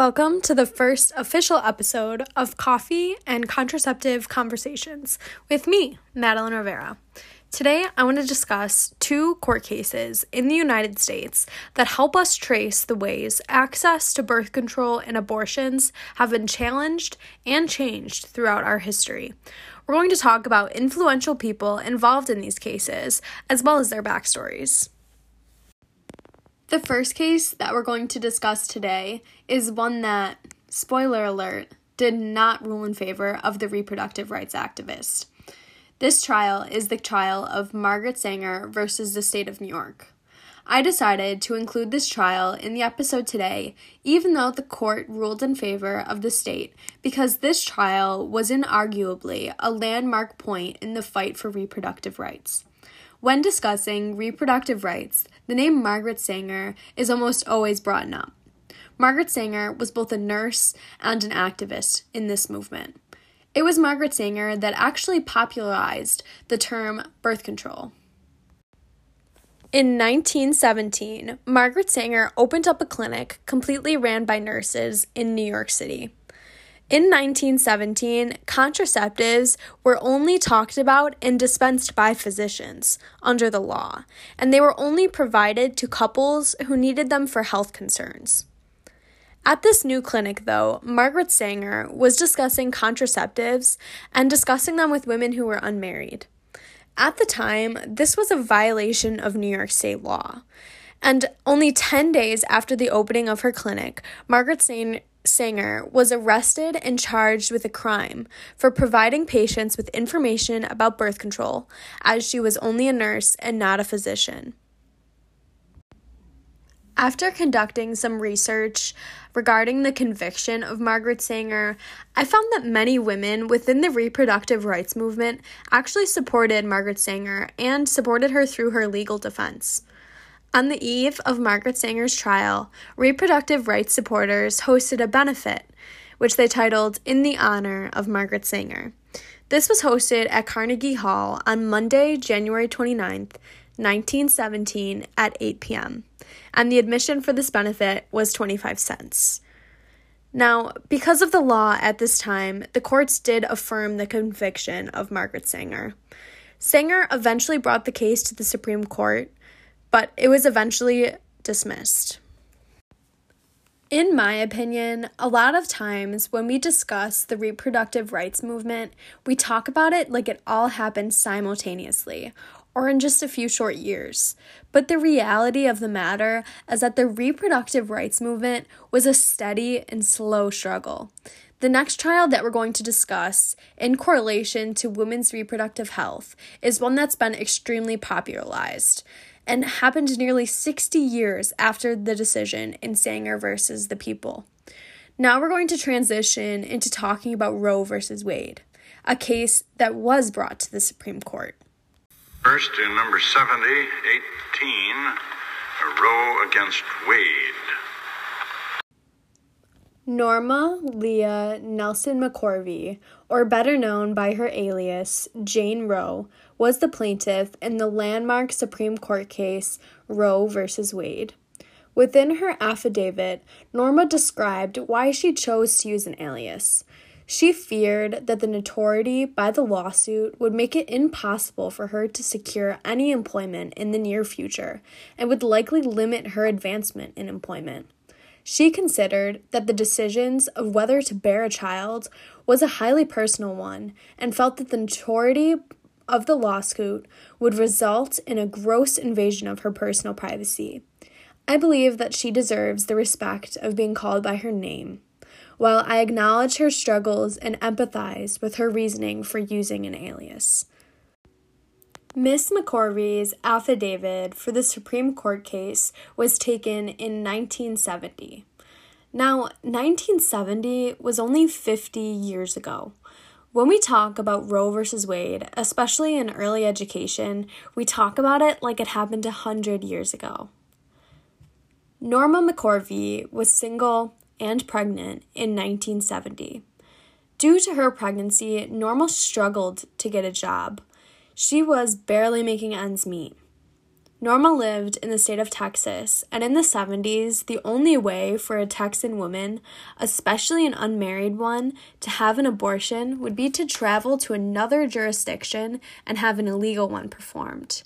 Welcome to the first official episode of Coffee and Contraceptive Conversations with me, Madeline Rivera. Today, I want to discuss two court cases in the United States that help us trace the ways access to birth control and abortions have been challenged and changed throughout our history. We're going to talk about influential people involved in these cases, as well as their backstories. The first case that we're going to discuss today is one that, spoiler alert, did not rule in favor of the reproductive rights activist. This trial is the trial of Margaret Sanger versus the state of New York. I decided to include this trial in the episode today, even though the court ruled in favor of the state, because this trial was inarguably a landmark point in the fight for reproductive rights. When discussing reproductive rights, the name Margaret Sanger is almost always brought up. Margaret Sanger was both a nurse and an activist in this movement. It was Margaret Sanger that actually popularized the term birth control. In 1917, Margaret Sanger opened up a clinic completely ran by nurses in New York City. In 1917, contraceptives were only talked about and dispensed by physicians under the law, and they were only provided to couples who needed them for health concerns. At this new clinic, though, Margaret Sanger was discussing contraceptives and discussing them with women who were unmarried. At the time, this was a violation of New York state law. And only 10 days after the opening of her clinic, Margaret Sanger was arrested and charged with a crime for providing patients with information about birth control, as she was only a nurse and not a physician. After conducting some research regarding the conviction of Margaret Sanger, I found that many women within the reproductive rights movement actually supported Margaret Sanger and supported her through her legal defense. On the eve of Margaret Sanger's trial, reproductive rights supporters hosted a benefit, which they titled In the Honor of Margaret Sanger. This was hosted at Carnegie Hall on Monday, January 29th, 1917, at 8 p.m., and the admission for this benefit was 25 cents. Now, because of the law at this time, the courts did affirm the conviction of Margaret Sanger. Sanger eventually brought the case to the Supreme Court, but it was eventually dismissed. In my opinion, a lot of times when we discuss the reproductive rights movement, we talk about it like it all happened simultaneously or in just a few short years. But the reality of the matter is that the reproductive rights movement was a steady and slow struggle. The next trial that we're going to discuss, in correlation to women's reproductive health, is one that's been extremely popularized and happened nearly 60 years after the decision in Sanger versus the People. Now we're going to transition into talking about Roe versus Wade, a case that was brought to the Supreme Court. First, in number 70, 18, Roe against Wade. Norma Leah Nelson McCorvey, or better known by her alias, Jane Roe, was the plaintiff in the landmark Supreme Court case Roe v. Wade. Within her affidavit, Norma described why she chose to use an alias. She feared that the notoriety by the lawsuit would make it impossible for her to secure any employment in the near future and would likely limit her advancement in employment. She considered that the decisions of whether to bear a child was a highly personal one and felt that the notoriety of the lawsuit would result in a gross invasion of her personal privacy. I believe that she deserves the respect of being called by her name. While I acknowledge her struggles and empathize with her reasoning for using an alias. Miss McCorvey's affidavit for the Supreme Court case was taken in 1970. Now, 1970 was only 50 years ago. When we talk about Roe versus Wade, especially in early education, we talk about it like it happened a hundred years ago. Norma McCorvey was single and pregnant in 1970. Due to her pregnancy, Norma struggled to get a job. She was barely making ends meet. Norma lived in the state of Texas, and in the 70s, the only way for a Texan woman, especially an unmarried one, to have an abortion would be to travel to another jurisdiction and have an illegal one performed.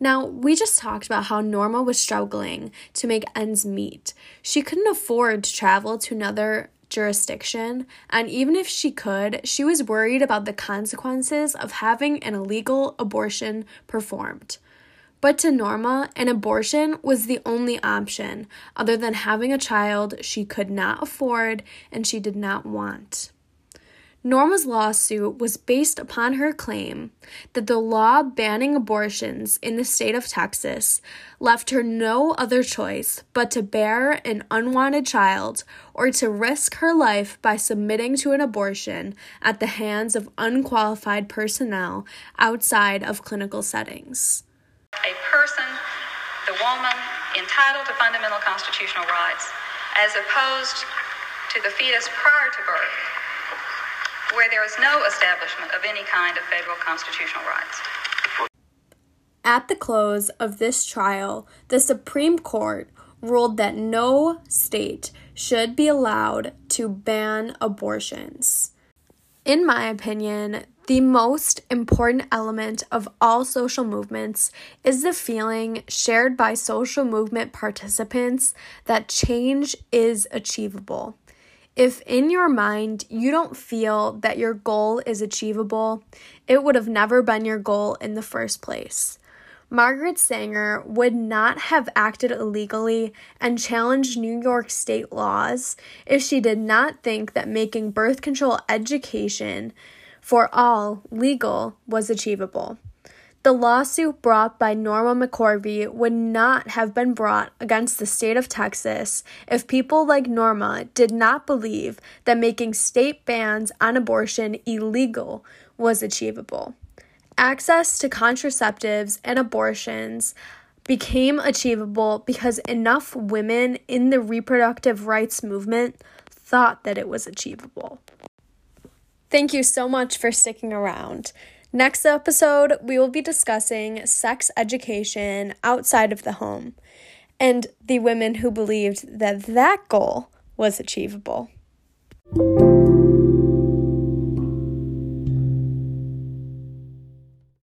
Now, we just talked about how Norma was struggling to make ends meet. She couldn't afford to travel to another jurisdiction, and even if she could, she was worried about the consequences of having an illegal abortion performed. But to Norma, an abortion was the only option other than having a child she could not afford and she did not want. Norma's lawsuit was based upon her claim that the law banning abortions in the state of Texas left her no other choice but to bear an unwanted child or to risk her life by submitting to an abortion at the hands of unqualified personnel outside of clinical settings. A person, the woman, entitled to fundamental constitutional rights, as opposed to the fetus prior to birth where there is no establishment of any kind of federal constitutional rights. At the close of this trial, the Supreme Court ruled that no state should be allowed to ban abortions. In my opinion, the most important element of all social movements is the feeling shared by social movement participants that change is achievable. If in your mind you don't feel that your goal is achievable, it would have never been your goal in the first place. Margaret Sanger would not have acted illegally and challenged New York state laws if she did not think that making birth control education for all legal was achievable. The lawsuit brought by Norma McCorvey would not have been brought against the state of Texas if people like Norma did not believe that making state bans on abortion illegal was achievable. Access to contraceptives and abortions became achievable because enough women in the reproductive rights movement thought that it was achievable. Thank you so much for sticking around. Next episode, we will be discussing sex education outside of the home and the women who believed that that goal was achievable.